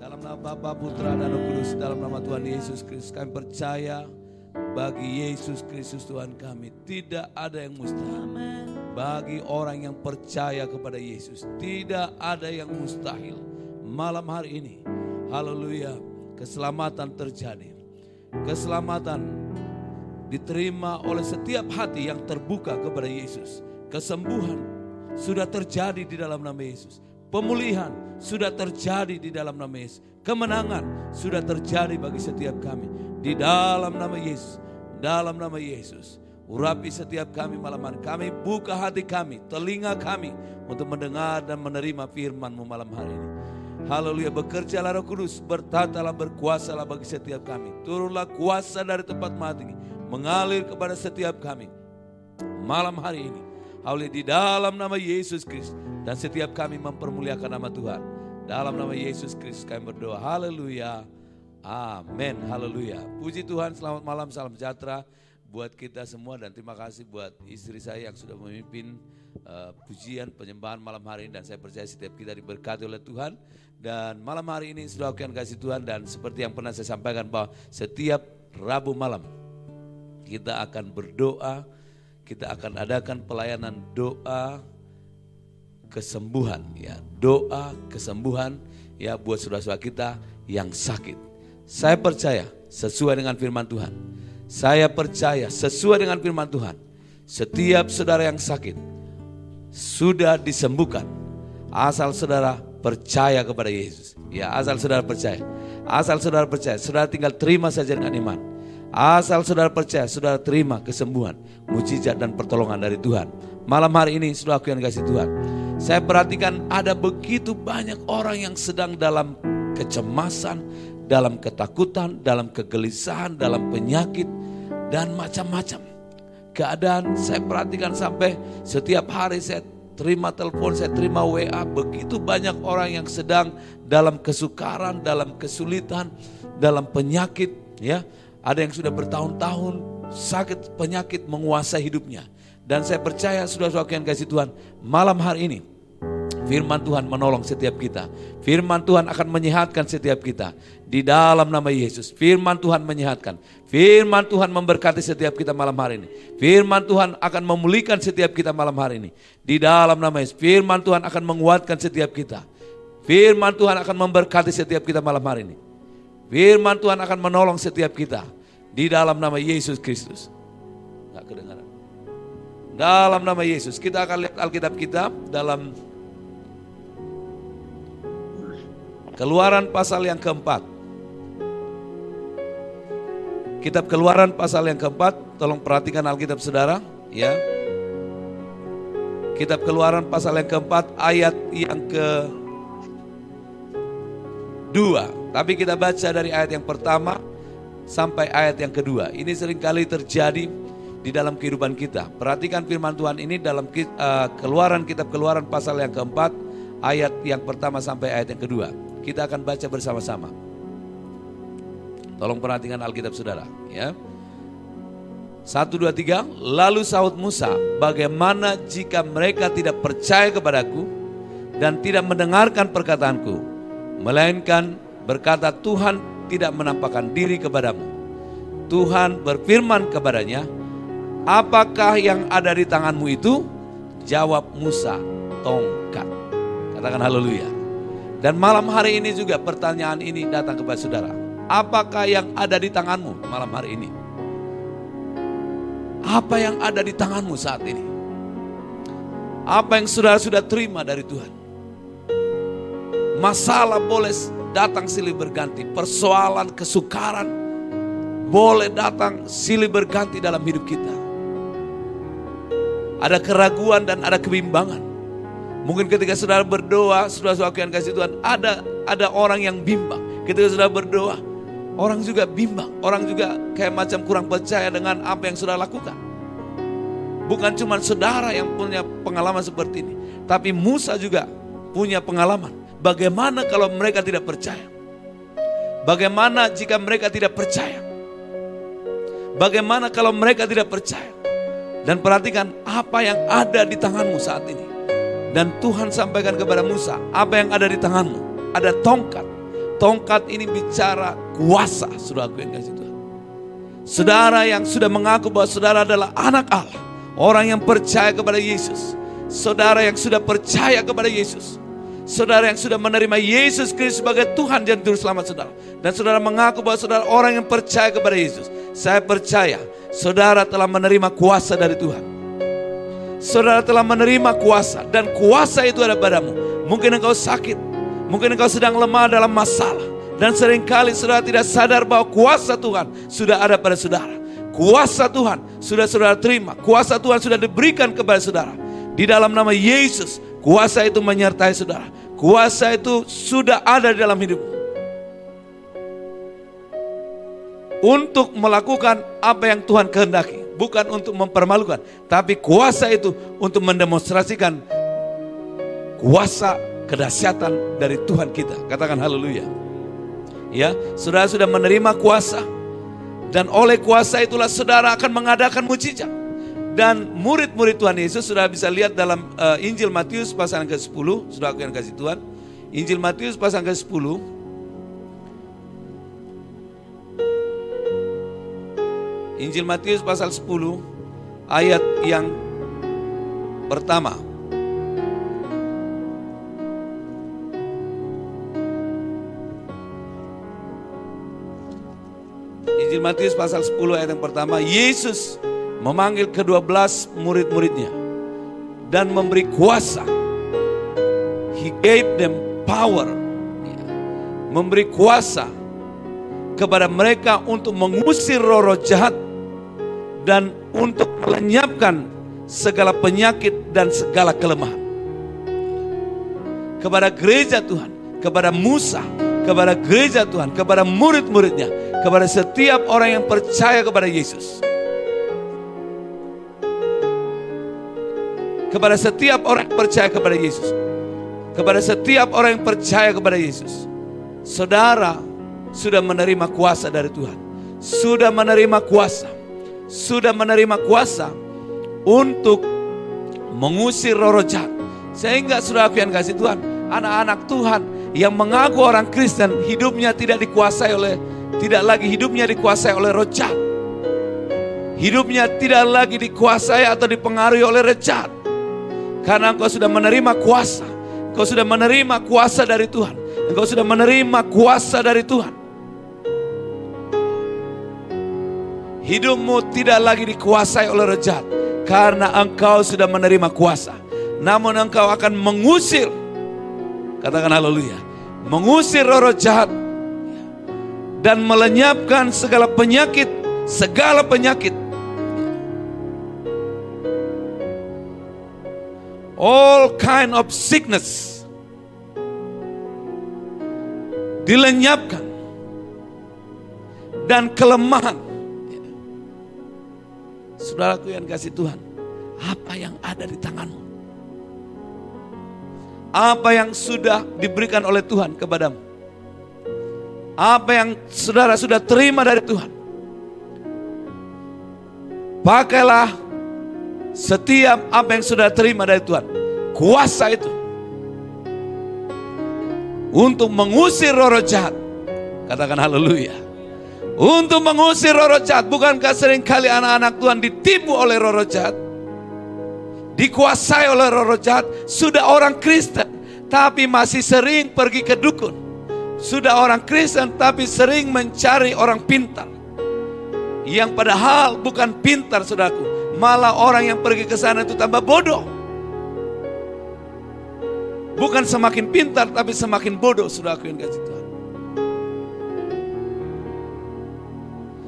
Dalam nama Bapa, Putra, dan Roh Kudus, dalam nama Tuhan Yesus Kristus, kami percaya bagi Yesus Kristus Tuhan kami tidak ada yang mustahil. Bagi orang yang percaya kepada Yesus, tidak ada yang mustahil. Malam hari ini, haleluya, keselamatan terjadi. Keselamatan diterima oleh setiap hati yang terbuka kepada Yesus. Kesembuhan sudah terjadi di dalam nama Yesus. Pemulihan sudah terjadi di dalam nama Yesus. Kemenangan sudah terjadi bagi setiap kami. Di dalam nama Yesus. Dalam nama Yesus. Urapi setiap kami malam hari. Kami buka hati kami, telinga kami untuk mendengar dan menerima firman-Mu malam hari ini. Haleluya, bekerjalah roh kudus, bertatalah, berkuasalah bagi setiap kami. Turunlah kuasa dari tempat mati, mengalir kepada setiap kami. Malam hari ini, haleluya di dalam nama Yesus Kristus. Dan setiap kami mempermuliakan nama Tuhan. Dalam nama Yesus Kristus kami berdoa. Haleluya. Amin. Haleluya. Puji Tuhan, selamat malam, salam sejahtera buat kita semua dan terima kasih buat istri saya yang sudah memimpin uh, pujian penyembahan malam hari ini dan saya percaya setiap kita diberkati oleh Tuhan dan malam hari ini sudah akan kasih Tuhan dan seperti yang pernah saya sampaikan bahwa setiap Rabu malam kita akan berdoa, kita akan adakan pelayanan doa kesembuhan ya, doa kesembuhan ya buat saudara-saudara kita yang sakit. Saya percaya sesuai dengan firman Tuhan. Saya percaya sesuai dengan firman Tuhan. Setiap saudara yang sakit sudah disembuhkan. Asal saudara percaya kepada Yesus. Ya, asal saudara percaya. Asal saudara percaya, saudara tinggal terima saja dengan iman. Asal saudara percaya, saudara terima kesembuhan, mujizat dan pertolongan dari Tuhan. Malam hari ini sudah aku yang kasih Tuhan. Saya perhatikan ada begitu banyak orang yang sedang dalam kecemasan, dalam ketakutan, dalam kegelisahan, dalam penyakit, dan macam-macam. Keadaan saya perhatikan sampai setiap hari saya terima telepon, saya terima WA, begitu banyak orang yang sedang dalam kesukaran, dalam kesulitan, dalam penyakit, ya. Ada yang sudah bertahun-tahun sakit penyakit menguasai hidupnya. Dan saya percaya sudah sudah yang kasih Tuhan, malam hari ini Firman Tuhan menolong setiap kita. Firman Tuhan akan menyehatkan setiap kita. Di dalam nama Yesus. Firman Tuhan menyehatkan. Firman Tuhan memberkati setiap kita malam hari ini. Firman Tuhan akan memulihkan setiap kita malam hari ini. Di dalam nama Yesus. Firman Tuhan akan menguatkan setiap kita. Firman Tuhan akan memberkati setiap kita malam hari ini. Firman Tuhan akan menolong setiap kita. Di dalam nama Yesus Kristus. Gak kedengaran. Dalam nama Yesus. Kita akan lihat Alkitab kita dalam Keluaran pasal yang keempat. Kitab Keluaran pasal yang keempat, tolong perhatikan Alkitab saudara, ya. Kitab Keluaran pasal yang keempat, ayat yang ke dua. Tapi kita baca dari ayat yang pertama sampai ayat yang kedua. Ini sering kali terjadi di dalam kehidupan kita. Perhatikan firman Tuhan ini dalam uh, Keluaran, Kitab Keluaran pasal yang keempat, ayat yang pertama sampai ayat yang kedua. Kita akan baca bersama-sama. Tolong perhatikan Alkitab saudara. Ya. Satu, dua, tiga. Lalu saud Musa, bagaimana jika mereka tidak percaya kepadaku dan tidak mendengarkan perkataanku, melainkan berkata Tuhan tidak menampakkan diri kepadamu. Tuhan berfirman kepadanya, apakah yang ada di tanganmu itu? Jawab Musa, tongkat. Katakan haleluya. Dan malam hari ini juga pertanyaan ini datang kepada saudara. Apakah yang ada di tanganmu malam hari ini? Apa yang ada di tanganmu saat ini? Apa yang saudara sudah terima dari Tuhan? Masalah boleh datang silih berganti. Persoalan kesukaran boleh datang silih berganti dalam hidup kita. Ada keraguan dan ada kebimbangan. Mungkin ketika saudara berdoa, saudara-saudara yang kasih Tuhan, ada ada orang yang bimbang. Ketika saudara berdoa, orang juga bimbang. Orang juga kayak macam kurang percaya dengan apa yang saudara lakukan. Bukan cuma saudara yang punya pengalaman seperti ini. Tapi Musa juga punya pengalaman. Bagaimana kalau mereka tidak percaya? Bagaimana jika mereka tidak percaya? Bagaimana kalau mereka tidak percaya? Dan perhatikan apa yang ada di tanganmu saat ini. Dan Tuhan sampaikan kepada Musa, apa yang ada di tanganmu? Ada tongkat. Tongkat ini bicara kuasa, saudaraku yang kasih Tuhan. Saudara yang sudah mengaku bahwa saudara adalah anak Allah. Orang yang percaya kepada Yesus. Saudara yang sudah percaya kepada Yesus. Saudara yang sudah menerima Yesus Kristus sebagai Tuhan dan Juru Selamat saudara. Dan saudara mengaku bahwa saudara orang yang percaya kepada Yesus. Saya percaya saudara telah menerima kuasa dari Tuhan. Saudara telah menerima kuasa dan kuasa itu ada padamu. Mungkin engkau sakit, mungkin engkau sedang lemah dalam masalah. Dan sering kali saudara tidak sadar bahwa kuasa Tuhan sudah ada pada saudara. Kuasa Tuhan sudah saudara terima. Kuasa Tuhan sudah diberikan kepada saudara. Di dalam nama Yesus, kuasa itu menyertai saudara. Kuasa itu sudah ada dalam hidupmu. Untuk melakukan apa yang Tuhan kehendaki. Bukan untuk mempermalukan. Tapi kuasa itu untuk mendemonstrasikan kuasa kedahsyatan dari Tuhan kita. Katakan haleluya. Ya, saudara sudah menerima kuasa. Dan oleh kuasa itulah saudara akan mengadakan mujizat. Dan murid-murid Tuhan Yesus sudah bisa lihat dalam uh, Injil Matius pasal ke-10, sudah aku yang kasih Tuhan. Injil Matius pasal ke-10. Injil Matius pasal 10 ayat yang pertama. Injil Matius pasal 10 ayat yang pertama, Yesus memanggil kedua belas murid-muridnya dan memberi kuasa. He gave them power. Memberi kuasa kepada mereka untuk mengusir roh-roh jahat dan untuk melenyapkan segala penyakit dan segala kelemahan. Kepada gereja Tuhan, kepada Musa, kepada gereja Tuhan, kepada murid-muridnya, kepada setiap orang yang percaya kepada Yesus. Kepada setiap orang yang percaya kepada Yesus. Kepada setiap orang yang percaya kepada Yesus. Saudara sudah menerima kuasa dari Tuhan. Sudah menerima kuasa. Sudah menerima kuasa untuk mengusir roh jahat. Sehingga saudara yang kasih Tuhan, anak-anak Tuhan yang mengaku orang Kristen hidupnya tidak dikuasai oleh tidak lagi hidupnya dikuasai oleh roh jahat. Hidupnya tidak lagi dikuasai atau dipengaruhi oleh roh. Karena engkau sudah menerima kuasa. Engkau sudah menerima kuasa dari Tuhan. Engkau sudah menerima kuasa dari Tuhan. Hidupmu tidak lagi dikuasai oleh roh jahat. Karena engkau sudah menerima kuasa. Namun engkau akan mengusir. Katakan haleluya. Mengusir roh-roh jahat. Dan melenyapkan segala penyakit. Segala penyakit all kind of sickness dilenyapkan dan kelemahan. Saudaraku yang kasih Tuhan, apa yang ada di tanganmu? Apa yang sudah diberikan oleh Tuhan kepadamu? Apa yang saudara sudah terima dari Tuhan? Pakailah setiap apa yang sudah terima dari Tuhan, kuasa itu untuk mengusir roh, -roh jahat. Katakan haleluya. Untuk mengusir roh, -roh jahat, bukankah sering kali anak-anak Tuhan ditipu oleh roh, -roh jahat? Dikuasai oleh roh, -roh jahat, sudah orang Kristen tapi masih sering pergi ke dukun. Sudah orang Kristen tapi sering mencari orang pintar. Yang padahal bukan pintar saudaraku, Malah orang yang pergi ke sana itu tambah bodoh. Bukan semakin pintar tapi semakin bodoh sudah aku yang kasih Tuhan.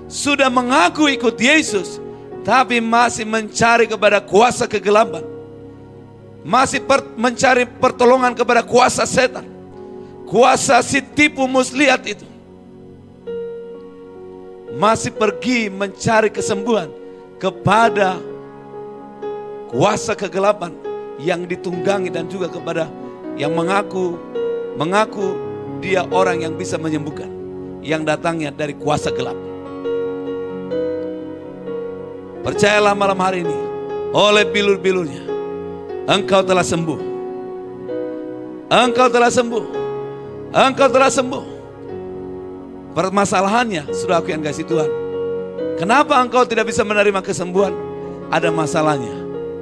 Sudah mengaku ikut Yesus tapi masih mencari kepada kuasa kegelapan. Masih per, mencari pertolongan kepada kuasa setan. Kuasa si tipu muslihat itu. Masih pergi mencari kesembuhan kepada kuasa kegelapan yang ditunggangi dan juga kepada yang mengaku mengaku dia orang yang bisa menyembuhkan yang datangnya dari kuasa gelap. Percayalah malam hari ini oleh bilur-bilurnya engkau telah sembuh. Engkau telah sembuh. Engkau telah sembuh. Permasalahannya, sudah aku yang kasih Tuhan. Kenapa engkau tidak bisa menerima kesembuhan? Ada masalahnya.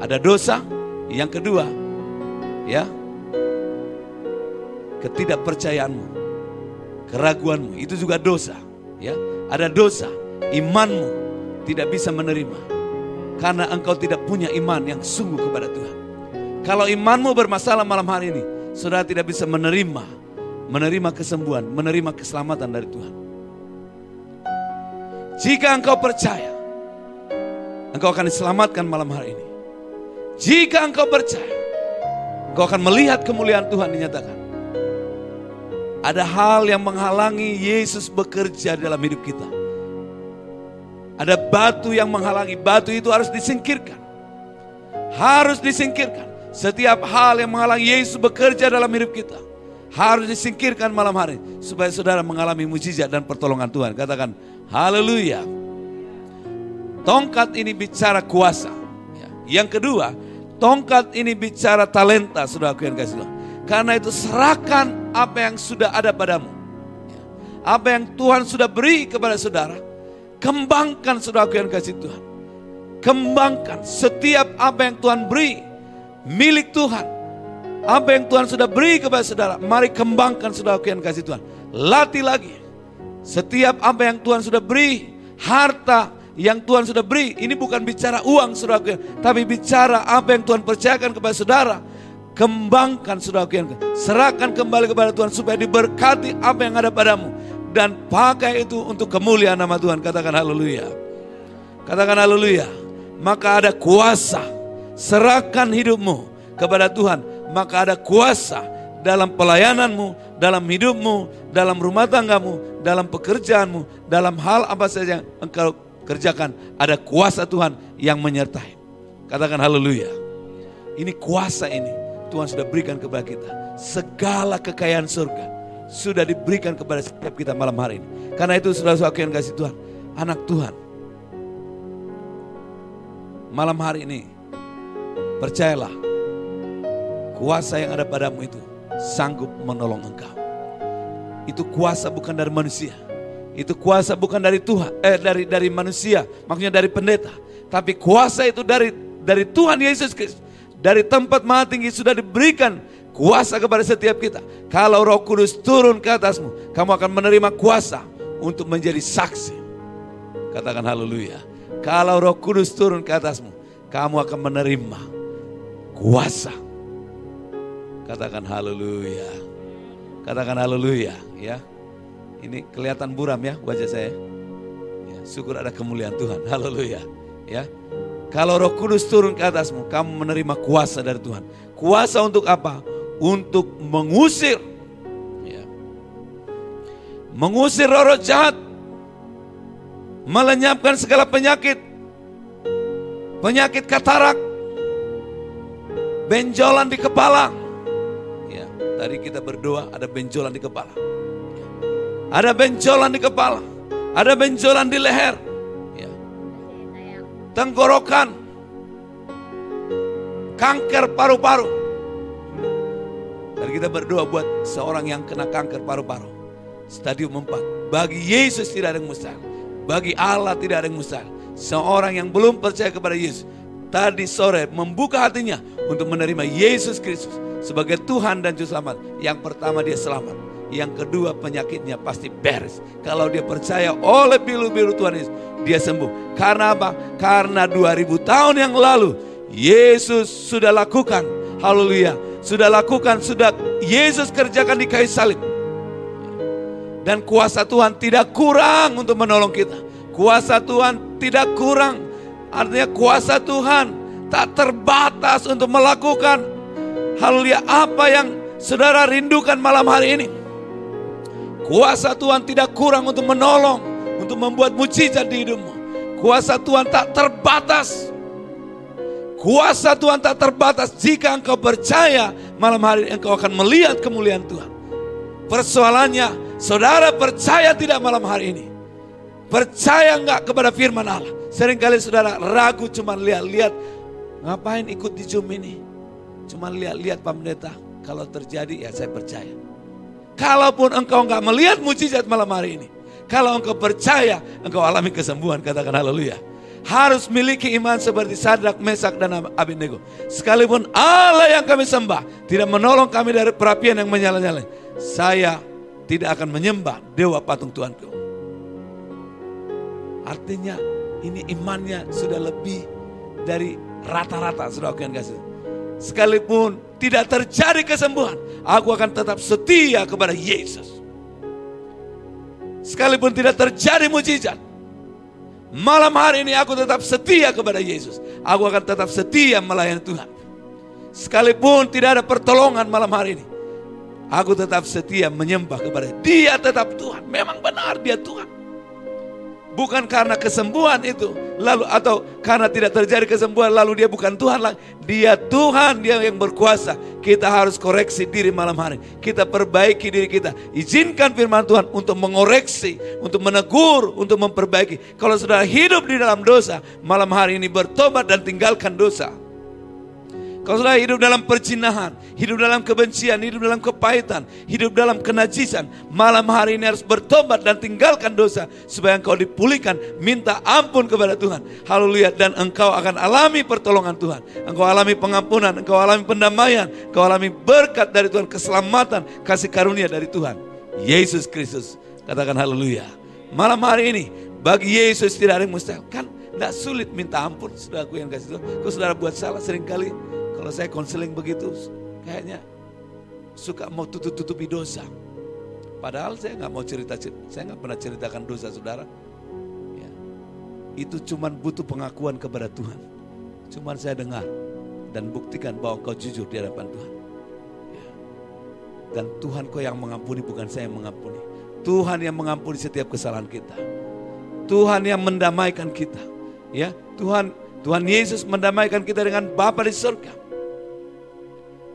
Ada dosa. Yang kedua, ya, ketidakpercayaanmu, keraguanmu, itu juga dosa. Ya, ada dosa, imanmu tidak bisa menerima karena engkau tidak punya iman yang sungguh kepada Tuhan. Kalau imanmu bermasalah malam hari ini, saudara tidak bisa menerima menerima kesembuhan, menerima keselamatan dari Tuhan. Jika engkau percaya, engkau akan diselamatkan malam hari ini. Jika engkau percaya, engkau akan melihat kemuliaan Tuhan dinyatakan. Ada hal yang menghalangi Yesus bekerja dalam hidup kita. Ada batu yang menghalangi, batu itu harus disingkirkan. Harus disingkirkan. Setiap hal yang menghalangi Yesus bekerja dalam hidup kita harus disingkirkan malam hari supaya saudara mengalami mujizat dan pertolongan Tuhan. Katakan haleluya. Tongkat ini bicara kuasa. Ya. Yang kedua, tongkat ini bicara talenta, saudara yang kasih Tuhan. Karena itu serahkan apa yang sudah ada padamu. Ya. Apa yang Tuhan sudah beri kepada saudara. Kembangkan saudara yang kasih Tuhan. Kembangkan setiap apa yang Tuhan beri. Milik Tuhan. Apa yang Tuhan sudah beri kepada saudara. Mari kembangkan saudara yang kasih Tuhan. Latih lagi. Setiap apa yang Tuhan sudah beri. Harta yang Tuhan sudah beri. Ini bukan bicara uang saudara. Tapi bicara apa yang Tuhan percayakan kepada saudara Kembangkan saudara serahkan kembali kepada Tuhan supaya diberkati apa yang ada padamu. Dan pakai itu untuk kemuliaan nama Tuhan. Katakan haleluya. Katakan haleluya. Maka ada kuasa. Serahkan hidupmu kepada Tuhan. Maka ada kuasa dalam pelayananmu, dalam hidupmu, dalam rumah tanggamu, dalam pekerjaanmu, dalam hal apa saja yang engkau kerjakan. Ada kuasa Tuhan yang menyertai. Katakan haleluya. Ini kuasa ini Tuhan sudah berikan kepada kita. Segala kekayaan surga sudah diberikan kepada setiap kita malam hari ini. Karena itu sudah aku yang kasih Tuhan. Anak Tuhan. Malam hari ini. Percayalah. Kuasa yang ada padamu itu sanggup menolong engkau. Itu kuasa bukan dari manusia. Itu kuasa bukan dari Tuhan, eh dari dari manusia, maksudnya dari pendeta, tapi kuasa itu dari dari Tuhan Yesus Kristus dari tempat maha tinggi sudah diberikan kuasa kepada setiap kita. Kalau roh kudus turun ke atasmu, kamu akan menerima kuasa untuk menjadi saksi. Katakan haleluya. Kalau roh kudus turun ke atasmu, kamu akan menerima kuasa. Katakan haleluya. Katakan haleluya ya. Ini kelihatan buram ya wajah saya. Ya, syukur ada kemuliaan Tuhan. Haleluya. Ya. Kalau roh kudus turun ke atasmu, kamu menerima kuasa dari Tuhan. Kuasa untuk apa? Untuk mengusir. Ya. Mengusir roh, roh jahat. Melenyapkan segala penyakit. Penyakit katarak. Benjolan di kepala. Ya, tadi kita berdoa ada benjolan di kepala. Ya. Ada benjolan di kepala. Ada benjolan di leher tenggorokan, kanker paru-paru. Dan kita berdoa buat seorang yang kena kanker paru-paru. Stadium 4. Bagi Yesus tidak ada yang mustahil. Bagi Allah tidak ada yang mustahil. Seorang yang belum percaya kepada Yesus. Tadi sore membuka hatinya untuk menerima Yesus Kristus sebagai Tuhan dan Juru Selamat. Yang pertama dia selamat. Yang kedua penyakitnya pasti beres. Kalau dia percaya oleh bilu-bilu Tuhan Yesus, dia sembuh. Karena apa? Karena 2000 tahun yang lalu Yesus sudah lakukan. Haleluya. Sudah lakukan, sudah Yesus kerjakan di kayu salib. Dan kuasa Tuhan tidak kurang untuk menolong kita. Kuasa Tuhan tidak kurang. Artinya kuasa Tuhan tak terbatas untuk melakukan haleluya apa yang saudara rindukan malam hari ini. Kuasa Tuhan tidak kurang untuk menolong, untuk membuat mujizat di hidupmu. Kuasa Tuhan tak terbatas. Kuasa Tuhan tak terbatas jika engkau percaya malam hari ini engkau akan melihat kemuliaan Tuhan. Persoalannya, saudara percaya tidak malam hari ini? Percaya enggak kepada firman Allah? Seringkali saudara ragu cuma lihat-lihat. Ngapain ikut di Zoom ini? Cuma lihat-lihat Pak Pendeta. Kalau terjadi ya saya percaya. Kalaupun engkau nggak melihat mujizat malam hari ini. Kalau engkau percaya, engkau alami kesembuhan. Katakan haleluya. Harus miliki iman seperti Sadrak, Mesak, dan Abednego. Sekalipun Allah yang kami sembah tidak menolong kami dari perapian yang menyala-nyala. Saya tidak akan menyembah dewa patung Tuhanku. Artinya ini imannya sudah lebih dari rata-rata sudah aku yang kasih. Sekalipun tidak terjadi kesembuhan, aku akan tetap setia kepada Yesus. Sekalipun tidak terjadi mujizat, malam hari ini aku tetap setia kepada Yesus. Aku akan tetap setia melayani Tuhan. Sekalipun tidak ada pertolongan malam hari ini, aku tetap setia menyembah kepada Dia. tetap Tuhan. Memang benar Dia Tuhan. Bukan karena kesembuhan itu lalu atau karena tidak terjadi kesembuhan lalu dia bukan Tuhan lagi. Dia Tuhan, dia yang berkuasa. Kita harus koreksi diri malam hari. Kita perbaiki diri kita. Izinkan firman Tuhan untuk mengoreksi, untuk menegur, untuk memperbaiki. Kalau sudah hidup di dalam dosa, malam hari ini bertobat dan tinggalkan dosa. Kalau sudah hidup dalam percinahan, hidup dalam kebencian, hidup dalam kepahitan, hidup dalam kenajisan, malam hari ini harus bertobat dan tinggalkan dosa supaya engkau dipulihkan, minta ampun kepada Tuhan. Haleluya dan engkau akan alami pertolongan Tuhan. Engkau alami pengampunan, engkau alami pendamaian, engkau alami berkat dari Tuhan, keselamatan, kasih karunia dari Tuhan. Yesus Kristus. Katakan haleluya. Malam hari ini bagi Yesus tidak ada yang mustahil. Kan tidak sulit minta ampun. Sudah aku yang kasih Tuhan. Kau saudara buat salah sering kali kalau saya konseling begitu, kayaknya suka mau tutup-tutupi dosa. Padahal saya nggak mau cerita, saya nggak pernah ceritakan dosa saudara. Ya. Itu cuman butuh pengakuan kepada Tuhan. Cuman saya dengar dan buktikan bahwa kau jujur di hadapan Tuhan. Ya. Dan Tuhan kau yang mengampuni, bukan saya yang mengampuni. Tuhan yang mengampuni setiap kesalahan kita. Tuhan yang mendamaikan kita. Ya, Tuhan Tuhan Yesus mendamaikan kita dengan Bapa di surga.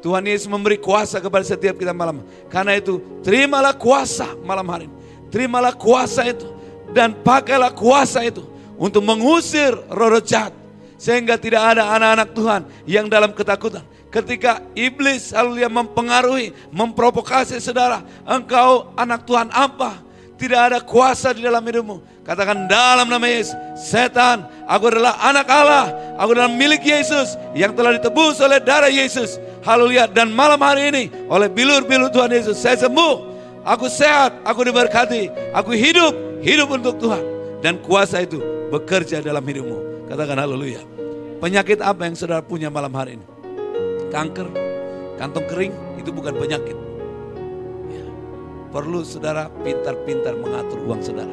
Tuhan Yesus memberi kuasa kepada setiap kita malam. Karena itu, terimalah kuasa malam hari ini. Terimalah kuasa itu. Dan pakailah kuasa itu untuk mengusir roh jahat. Sehingga tidak ada anak-anak Tuhan yang dalam ketakutan. Ketika iblis selalu yang mempengaruhi, memprovokasi saudara. Engkau anak Tuhan apa? Tidak ada kuasa di dalam hidupmu. Katakan dalam nama Yesus, setan, aku adalah anak Allah. Aku adalah milik Yesus yang telah ditebus oleh darah Yesus. Haleluya. Dan malam hari ini oleh bilur-bilur Tuhan Yesus saya sembuh. Aku sehat, aku diberkati, aku hidup, hidup untuk Tuhan. Dan kuasa itu bekerja dalam hidupmu. Katakan haleluya. Penyakit apa yang saudara punya malam hari ini? Kanker, kantong kering, itu bukan penyakit. Perlu saudara pintar-pintar mengatur uang saudara.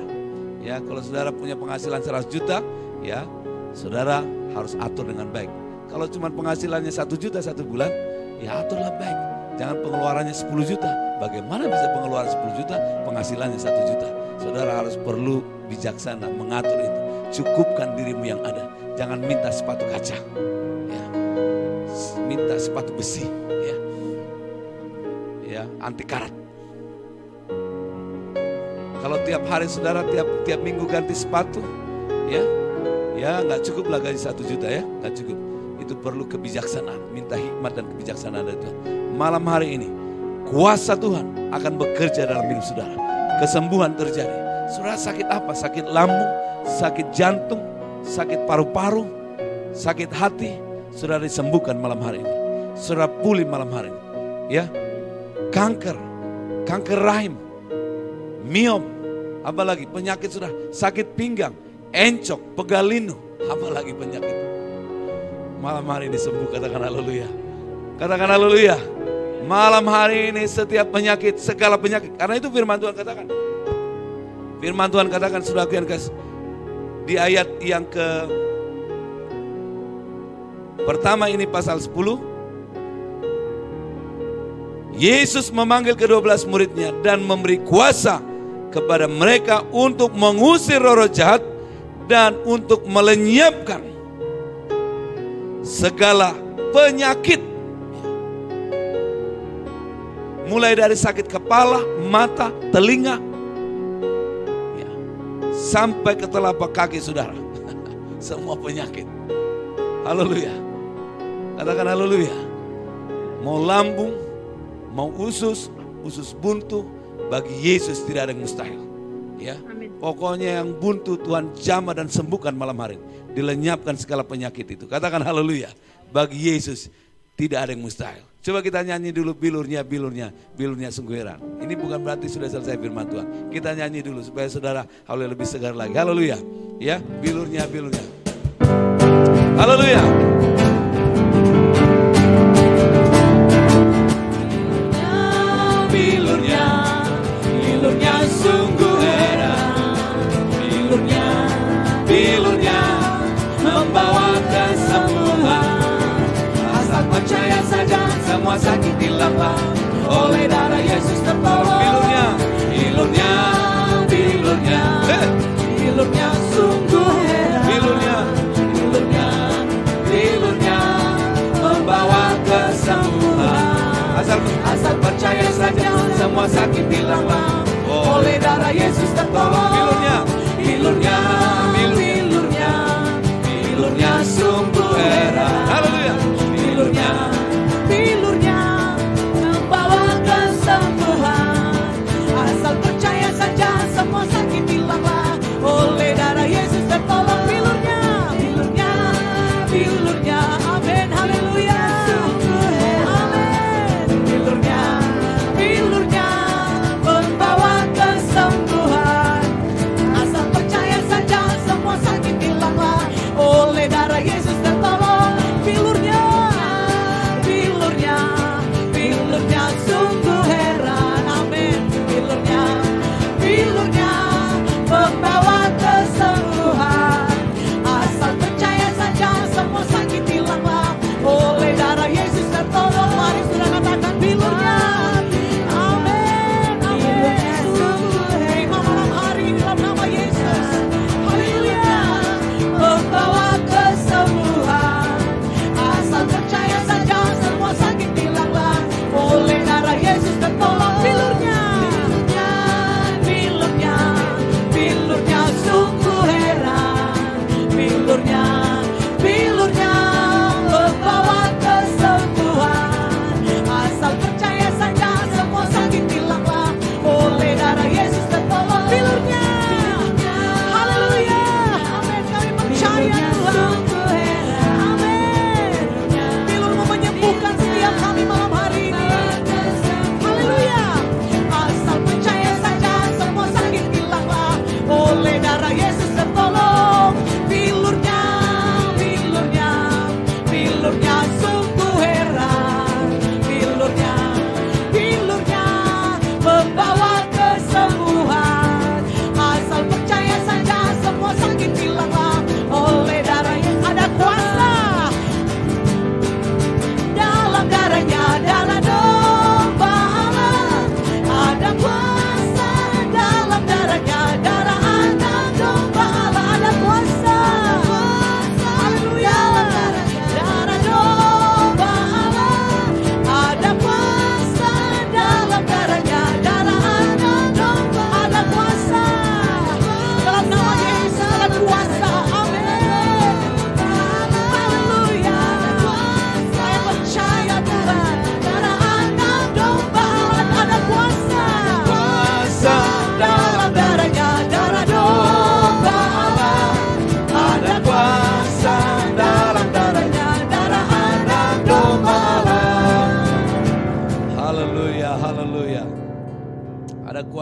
Ya, kalau saudara punya penghasilan 100 juta, ya, saudara harus atur dengan baik. Kalau cuma penghasilannya satu juta satu bulan, ya aturlah baik. Jangan pengeluarannya 10 juta. Bagaimana bisa pengeluaran 10 juta, penghasilannya 1 juta. Saudara harus perlu bijaksana mengatur itu. Cukupkan dirimu yang ada. Jangan minta sepatu kaca. Ya. Minta sepatu besi. Ya. Ya, anti karat. Kalau tiap hari saudara tiap tiap minggu ganti sepatu, ya, ya nggak cukup lah gaji satu juta ya, nggak cukup itu perlu kebijaksanaan. Minta hikmat dan kebijaksanaan dari Tuhan. Malam hari ini, kuasa Tuhan akan bekerja dalam hidup saudara. Kesembuhan terjadi. Saudara sakit apa? Sakit lambung, sakit jantung, sakit paru-paru, sakit hati. Saudara disembuhkan malam hari ini. Saudara pulih malam hari ini. Ya, kanker, kanker rahim, miom, apa lagi penyakit sudah sakit pinggang, encok, pegalinu, apa lagi penyakit Malam hari ini sembuh, katakan haleluya. Katakan haleluya. Malam hari ini setiap penyakit, segala penyakit. Karena itu firman Tuhan katakan. Firman Tuhan katakan, sudah yang. Di ayat yang ke pertama ini pasal 10. Yesus memanggil kedua belas muridnya dan memberi kuasa kepada mereka untuk mengusir roh jahat dan untuk melenyapkan segala penyakit. Mulai dari sakit kepala, mata, telinga, ya, sampai ke telapak kaki saudara. Semua penyakit. Haleluya. Katakan haleluya. Mau lambung, mau usus, usus buntu, bagi Yesus tidak ada yang mustahil. Ya. Pokoknya yang buntu Tuhan jamah dan sembuhkan malam hari. Dilenyapkan segala penyakit itu. Katakan haleluya. Bagi Yesus tidak ada yang mustahil. Coba kita nyanyi dulu bilurnya, bilurnya, bilurnya sungguh heran. Ini bukan berarti sudah selesai firman Tuhan. Kita nyanyi dulu supaya saudara haleluya lebih segar lagi. Haleluya. Ya, bilurnya, bilurnya. Haleluya. Semua sakit dilapang oleh darah Yesus tertolong. Bilurnya, bilurnya, bilurnya, bilurnya sungguh heran. Bilurnya, bilurnya, bilurnya membawa kesembuhan. Asal asal percaya saja semua sakit dilapang oleh darah Yesus tertolong. Bilurnya,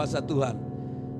kuasa Tuhan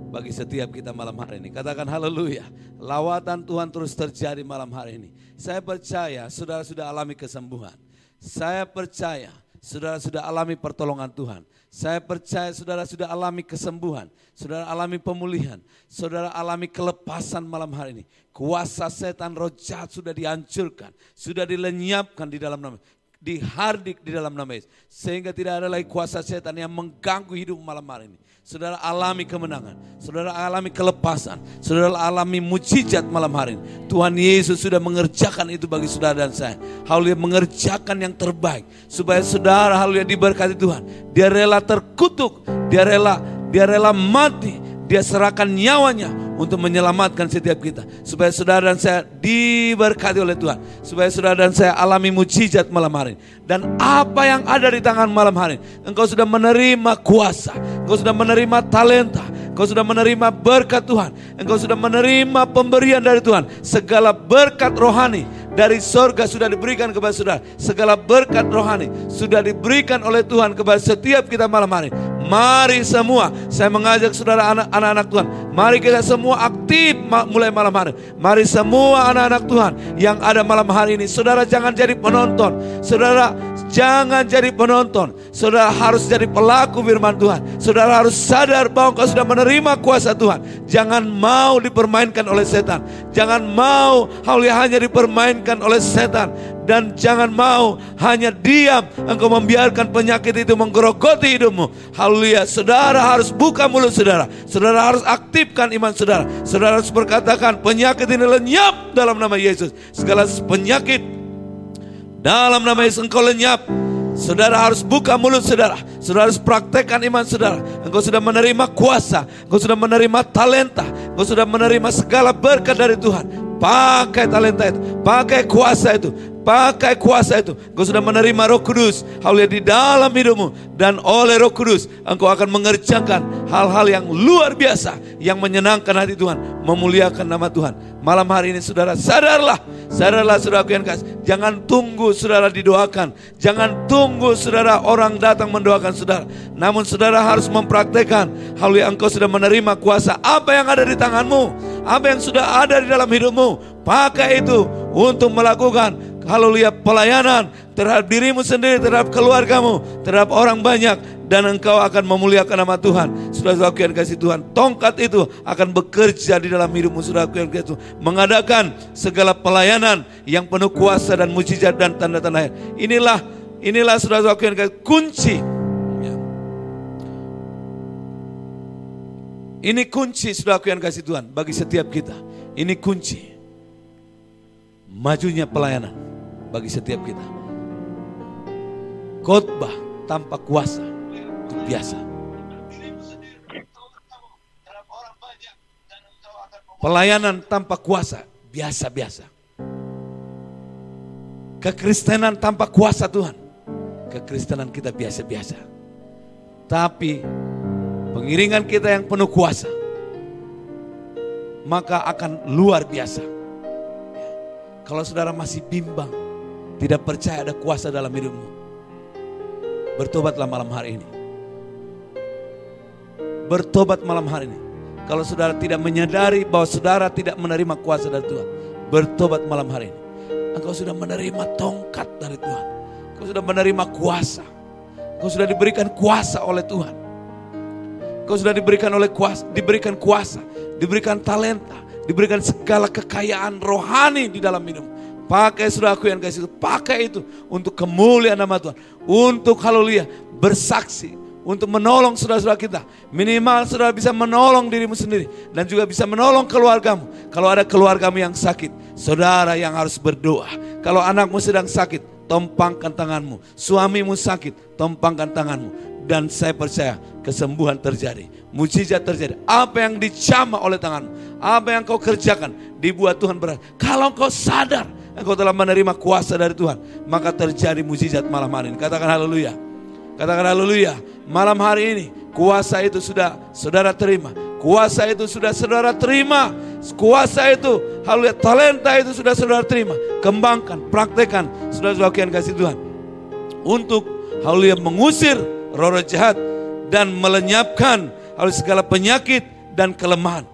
bagi setiap kita malam hari ini. Katakan haleluya. Lawatan Tuhan terus terjadi malam hari ini. Saya percaya saudara sudah alami kesembuhan. Saya percaya saudara sudah alami pertolongan Tuhan. Saya percaya saudara sudah alami kesembuhan. Saudara alami pemulihan. Saudara alami kelepasan malam hari ini. Kuasa setan roh jahat sudah dihancurkan. Sudah dilenyapkan di dalam nama dihardik di dalam nama Yesus. Sehingga tidak ada lagi kuasa setan yang mengganggu hidup malam hari ini. Saudara alami kemenangan, saudara alami kelepasan, saudara alami mujizat malam hari ini. Tuhan Yesus sudah mengerjakan itu bagi saudara dan saya. Haleluya mengerjakan yang terbaik supaya saudara haleluya diberkati Tuhan. Dia rela terkutuk, dia rela dia rela mati, dia serahkan nyawanya untuk menyelamatkan setiap kita. Supaya saudara dan saya diberkati oleh Tuhan. Supaya saudara dan saya alami mujizat malam hari. Dan apa yang ada di tangan malam hari. Engkau sudah menerima kuasa. Engkau sudah menerima talenta. Engkau sudah menerima berkat Tuhan. Engkau sudah menerima pemberian dari Tuhan. Segala berkat rohani dari sorga sudah diberikan kepada saudara. Segala berkat rohani sudah diberikan oleh Tuhan kepada setiap kita malam hari. Mari semua, saya mengajak saudara anak-anak Tuhan. Mari kita semua aktif mulai malam hari. Mari semua anak-anak Tuhan yang ada malam hari ini. Saudara jangan jadi penonton. Saudara jangan jadi penonton. Saudara harus jadi pelaku firman Tuhan. Saudara harus sadar bahwa kau sudah menerima kuasa Tuhan. Jangan mau dipermainkan oleh setan. Jangan mau hanya dipermainkan oleh setan dan jangan mau hanya diam engkau membiarkan penyakit itu menggerogoti hidupmu. Haleluya. Saudara harus buka mulut saudara. Saudara harus aktifkan iman saudara. Saudara harus berkatakan penyakit ini lenyap dalam nama Yesus. Segala penyakit dalam nama Yesus engkau lenyap. Saudara harus buka mulut saudara. Saudara harus praktekkan iman saudara. Engkau sudah menerima kuasa. Engkau sudah menerima talenta. Engkau sudah menerima segala berkat dari Tuhan. Pakai talenta itu, pakai kuasa itu, pakai kuasa itu. Engkau sudah menerima Roh Kudus, haleluya di dalam hidupmu dan oleh Roh Kudus engkau akan mengerjakan hal-hal yang luar biasa yang menyenangkan hati Tuhan, memuliakan nama Tuhan. Malam hari ini saudara sadarlah, sadarlah saudara yang kasih. Jangan tunggu saudara didoakan, jangan tunggu saudara orang datang mendoakan saudara. Namun saudara harus mempraktekkan haleluya engkau sudah menerima kuasa apa yang ada di tanganmu apa yang sudah ada di dalam hidupmu, pakai itu untuk melakukan haleluya pelayanan terhadap dirimu sendiri, terhadap keluargamu, terhadap orang banyak dan engkau akan memuliakan nama Tuhan. Sudah aku yang kasih Tuhan, tongkat itu akan bekerja di dalam hidupmu sudah aku yang kasih Tuhan. Mengadakan segala pelayanan yang penuh kuasa dan mujizat dan tanda-tanda. Inilah inilah sudah aku yang kasih kunci Ini kunci sudah aku yang kasih Tuhan bagi setiap kita. Ini kunci. Majunya pelayanan bagi setiap kita. Khotbah tanpa kuasa itu biasa. Pelayanan tanpa kuasa biasa-biasa. Kekristenan tanpa kuasa Tuhan. Kekristenan kita biasa-biasa. Tapi pengiringan kita yang penuh kuasa, maka akan luar biasa. Kalau saudara masih bimbang, tidak percaya ada kuasa dalam hidupmu, bertobatlah malam hari ini. Bertobat malam hari ini. Kalau saudara tidak menyadari bahwa saudara tidak menerima kuasa dari Tuhan, bertobat malam hari ini. Engkau sudah menerima tongkat dari Tuhan. Engkau sudah menerima kuasa. Engkau sudah diberikan kuasa oleh Tuhan. Kau sudah diberikan oleh kuasa, diberikan kuasa, diberikan talenta, diberikan segala kekayaan rohani di dalam hidup. Pakai sudah aku yang kasih itu, pakai itu untuk kemuliaan nama Tuhan. Untuk haleluya, bersaksi, untuk menolong saudara-saudara kita. Minimal saudara bisa menolong dirimu sendiri dan juga bisa menolong keluargamu. Kalau ada keluargamu yang sakit, saudara yang harus berdoa. Kalau anakmu sedang sakit, tompangkan tanganmu. Suamimu sakit, tompangkan tanganmu dan saya percaya kesembuhan terjadi. Mujizat terjadi. Apa yang dicama oleh tanganmu. Apa yang kau kerjakan. Dibuat Tuhan berat. Kalau kau sadar. Engkau telah menerima kuasa dari Tuhan. Maka terjadi mujizat malam hari ini. Katakan haleluya. Katakan haleluya. Malam hari ini. Kuasa itu sudah saudara terima. Kuasa itu sudah saudara terima. Kuasa itu, haleluya, talenta itu sudah saudara terima. Kembangkan, praktekkan. Sudah saudara kasih Tuhan. Untuk haleluya mengusir roh-roh jahat dan melenyapkan oleh segala penyakit dan kelemahan.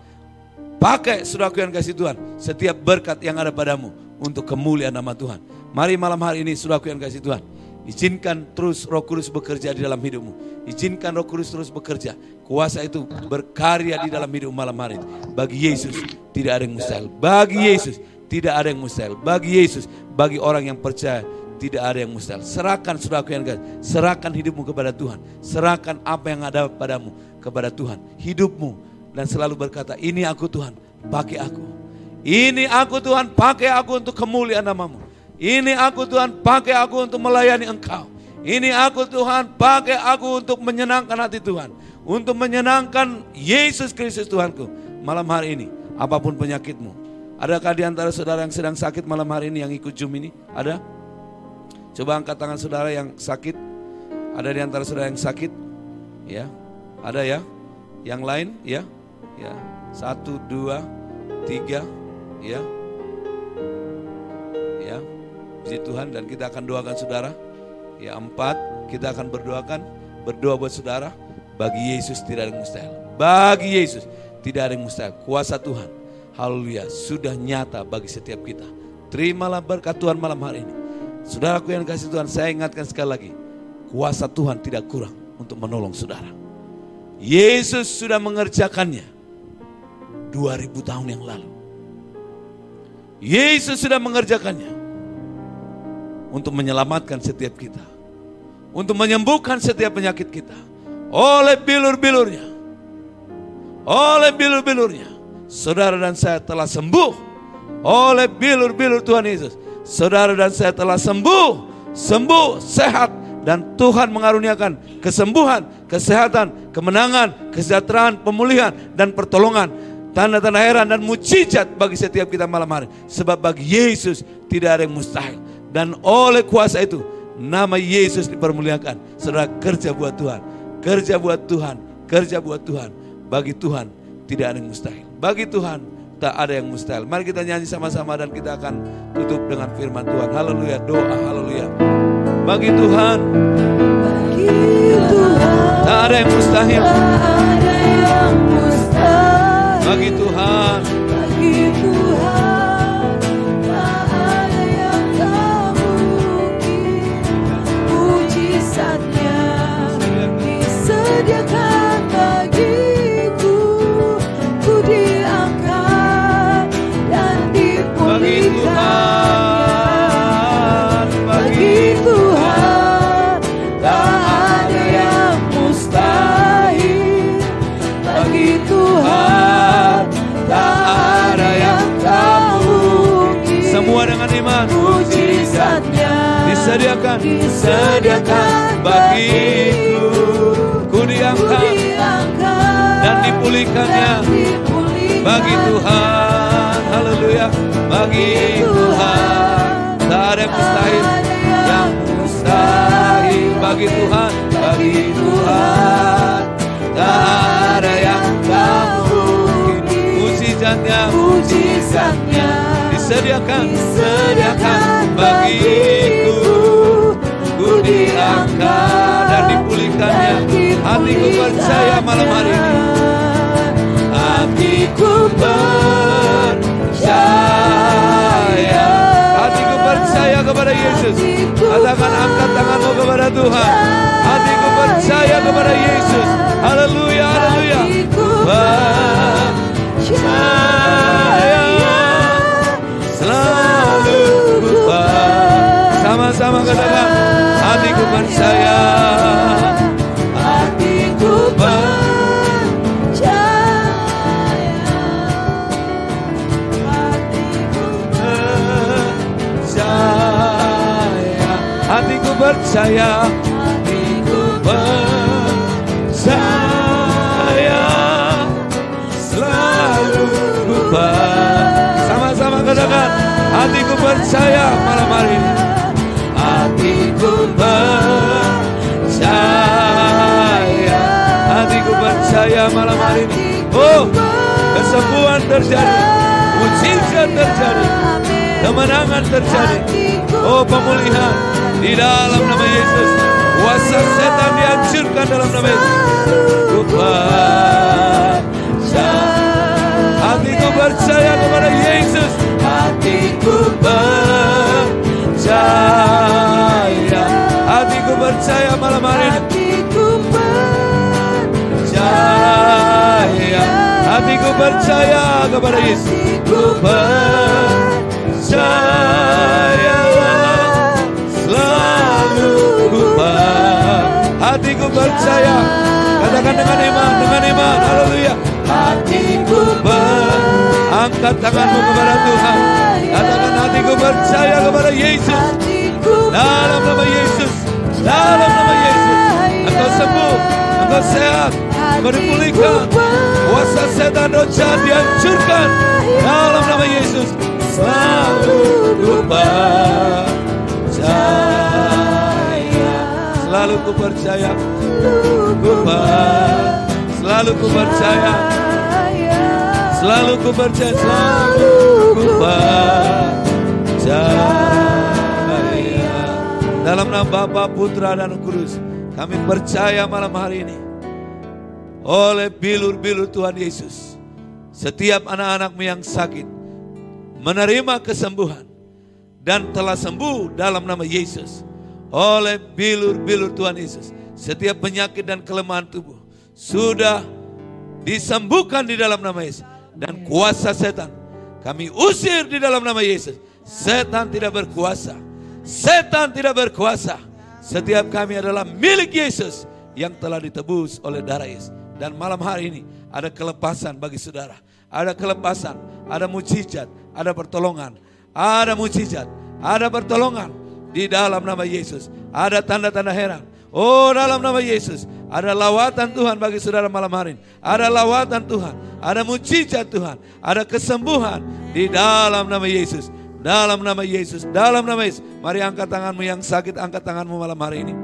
Pakai saudaraku yang kasih Tuhan setiap berkat yang ada padamu untuk kemuliaan nama Tuhan. Mari malam hari ini saudaraku yang kasih Tuhan. Izinkan terus roh kudus bekerja di dalam hidupmu. Izinkan roh kudus terus bekerja. Kuasa itu berkarya di dalam hidup malam hari. Bagi Yesus tidak ada yang mustahil. Bagi Yesus tidak ada yang mustahil. Bagi Yesus, bagi orang yang percaya tidak ada yang mustahil. Serahkan saudaraku yang kasih. Serahkan hidupmu kepada Tuhan. Serahkan apa yang ada padamu kepada Tuhan. Hidupmu. Dan selalu berkata, ini aku Tuhan, pakai aku. Ini aku Tuhan, pakai aku untuk kemuliaan namamu. Ini aku Tuhan, pakai aku untuk melayani engkau. Ini aku Tuhan, pakai aku untuk menyenangkan hati Tuhan. Untuk menyenangkan Yesus Kristus Tuhanku. Malam hari ini, apa pun penyakitmu. Adakah di antara saudara yang sedang sakit malam hari ini yang ikut Zoom ini? Ada? Coba angkat tangan saudara yang sakit. Ada di antara saudara yang sakit? Ya, ada ya. Yang lain ya, ya satu dua tiga ya, ya puji Tuhan dan kita akan doakan saudara. Ya empat kita akan berdoakan berdoa buat saudara. Bagi Yesus tidak ada yang mustahil. Bagi Yesus tidak ada yang mustahil. Kuasa Tuhan, haleluya, sudah nyata bagi setiap kita. Terimalah berkat Tuhan malam hari ini. Saudaraku yang kasih Tuhan, saya ingatkan sekali lagi. Kuasa Tuhan tidak kurang untuk menolong saudara. Yesus sudah mengerjakannya 2000 tahun yang lalu. Yesus sudah mengerjakannya untuk menyelamatkan setiap kita. Untuk menyembuhkan setiap penyakit kita. Oleh bilur-bilurnya. Oleh bilur-bilurnya. Saudara dan saya telah sembuh. Oleh bilur-bilur Tuhan Yesus. Saudara dan saya telah sembuh. Sembuh, sehat. Dan Tuhan mengaruniakan kesembuhan, kesehatan, kemenangan, kesejahteraan, pemulihan, dan pertolongan. Tanda-tanda heran dan mujizat bagi setiap kita malam hari. Sebab bagi Yesus tidak ada yang mustahil. Dan oleh kuasa itu, nama Yesus dipermuliakan. Saudara kerja buat Tuhan Kerja buat Tuhan, kerja buat Tuhan. Bagi Tuhan tidak ada yang mustahil. Bagi Tuhan tak ada yang mustahil. Mari kita nyanyi sama-sama dan kita akan tutup dengan firman Tuhan. Haleluya, doa haleluya. Bagi Tuhan, Bagi Tuhan tak ada yang mustahil. tak ada yang mustahil. Bagi Tuhan, Bagi Tuhan tak ada yang tak mungkin. Mujizatnya disediakan disediakan, disediakan bagiku. Ku diangkat dan dipulihkannya bagi Tuhan. Haleluya, bagi Tuhan. Tak ada yang mustahil, yang mustahil. bagi Tuhan, bagi Tuhan. Tak ada yang tak mungkin. Mujizatnya, Mujizatnya disediakan, disediakan. Bagiku. Diangkat dan dipulihkannya. Hatiku percaya malam hari ini. Hatiku percaya. Hatiku percaya kepada Yesus. Katakan angkat tanganmu kepada Tuhan. Hatiku percaya kepada Yesus. Haleluya, haleluya. Percaya selalu ku. Sama-sama katakan hatiku percaya. Hatiku percaya Hatiku percaya hatiku percaya Hatiku percaya selalu ku sama-sama katakan hatiku percaya malam hari ini percaya malam hari ini. Oh kesembuhan terjadi. Mujizat terjadi. Kemenangan terjadi. Oh pemulihan di dalam nama Yesus. Kuasa setan dihancurkan dalam nama Yesus. Percaya hatiku percaya kepada Yesus. Hatiku percaya. Hatiku percaya malam hari ini percaya hatiku percaya kepada Yesus. Ku percaya selalu ku hatiku percaya. Katakan dengan iman dengan iman. Haleluya. Hatiku ber angkat tanganmu kepada Tuhan. Katakan hatiku percaya kepada Yesus. Dalam nama Yesus. Dalam nama Yesus. Engkau sembuh engkau sehat engkau dipulihkan kuasa setan jahat dihancurkan dalam nama Yesus selalu ku percaya selalu ku percaya ku Selalu ku percaya. Selalu ku percaya. Selalu ku percaya. Dalam nama Bapa, Putra, dan Kudus. Kami percaya malam hari ini. Oleh bilur-bilur Tuhan Yesus. Setiap anak-anakmu yang sakit. Menerima kesembuhan. Dan telah sembuh dalam nama Yesus. Oleh bilur-bilur Tuhan Yesus. Setiap penyakit dan kelemahan tubuh. Sudah disembuhkan di dalam nama Yesus. Dan kuasa setan. Kami usir di dalam nama Yesus. Setan tidak berkuasa. Setan tidak berkuasa. Setiap kami adalah milik Yesus yang telah ditebus oleh darah Yesus. Dan malam hari ini ada kelepasan bagi saudara. Ada kelepasan, ada mujizat, ada pertolongan. Ada mujizat, ada pertolongan di dalam nama Yesus. Ada tanda-tanda heran. Oh dalam nama Yesus ada lawatan Tuhan bagi saudara malam hari ini. Ada lawatan Tuhan, ada mujizat Tuhan, ada kesembuhan di dalam nama Yesus. Dalam nama Yesus, dalam nama Yesus. Mari angkat tanganmu yang sakit, angkat tanganmu malam hari ini.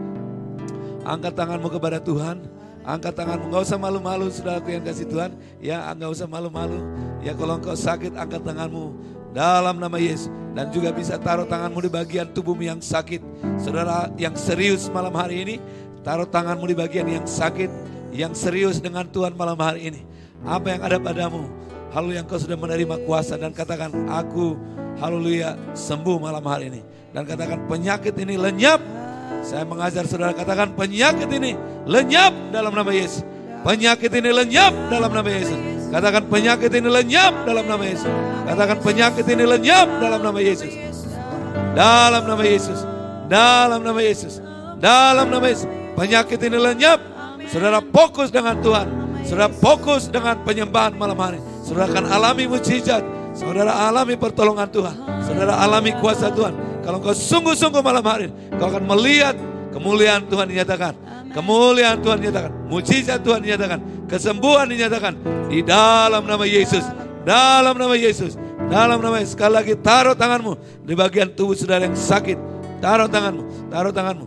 Angkat tanganmu kepada Tuhan. Angkat tanganmu, nggak usah malu-malu saudaraku yang kasih Tuhan. Ya nggak usah malu-malu. Ya kalau engkau sakit, angkat tanganmu dalam nama Yesus. Dan juga bisa taruh tanganmu di bagian tubuhmu yang sakit. Saudara yang serius malam hari ini, taruh tanganmu di bagian yang sakit, yang serius dengan Tuhan malam hari ini. Apa yang ada padamu? Halo yang kau sudah menerima kuasa dan katakan, aku haleluya sembuh malam hari ini. Dan katakan penyakit ini lenyap saya mengajar saudara katakan penyakit ini lenyap dalam nama Yesus. Penyakit ini lenyap dalam nama Yesus. Katakan penyakit ini lenyap dalam nama Yesus. Katakan penyakit ini lenyap dalam nama Yesus. Dalam nama Yesus. Dalam nama Yesus. Dalam nama Yesus. Penyakit ini lenyap. Saudara fokus dengan Tuhan. Saudara fokus dengan penyembahan malam hari. Saudara akan alami mujizat. Saudara alami pertolongan Tuhan. Saudara alami kuasa Tuhan. Kalau kau sungguh-sungguh malam hari, kau akan melihat kemuliaan Tuhan dinyatakan. Kemuliaan Tuhan dinyatakan. Mujizat Tuhan dinyatakan. Kesembuhan dinyatakan. Di dalam nama Yesus. Dalam nama Yesus. Dalam nama Yesus. Sekali lagi taruh tanganmu di bagian tubuh saudara yang sakit. Taruh tanganmu. Taruh tanganmu.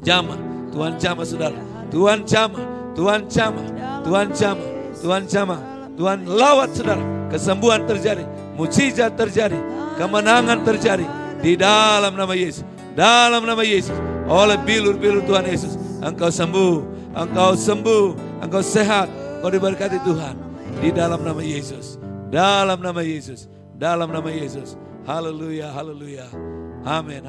Jamah. Tuhan jamah saudara. Tuhan jamah. Tuhan jamah. Tuhan jamah. Tuhan jamah. Tuhan lawat saudara. Kesembuhan terjadi. Mujizat terjadi. Kemenangan terjadi di dalam nama Yesus. Dalam nama Yesus. Oleh bilur-bilur Tuhan Yesus. Engkau sembuh. Engkau sembuh. Engkau sehat. Engkau diberkati Tuhan. Di dalam nama Yesus. Dalam nama Yesus. Dalam nama Yesus. Haleluya. Haleluya. Amin.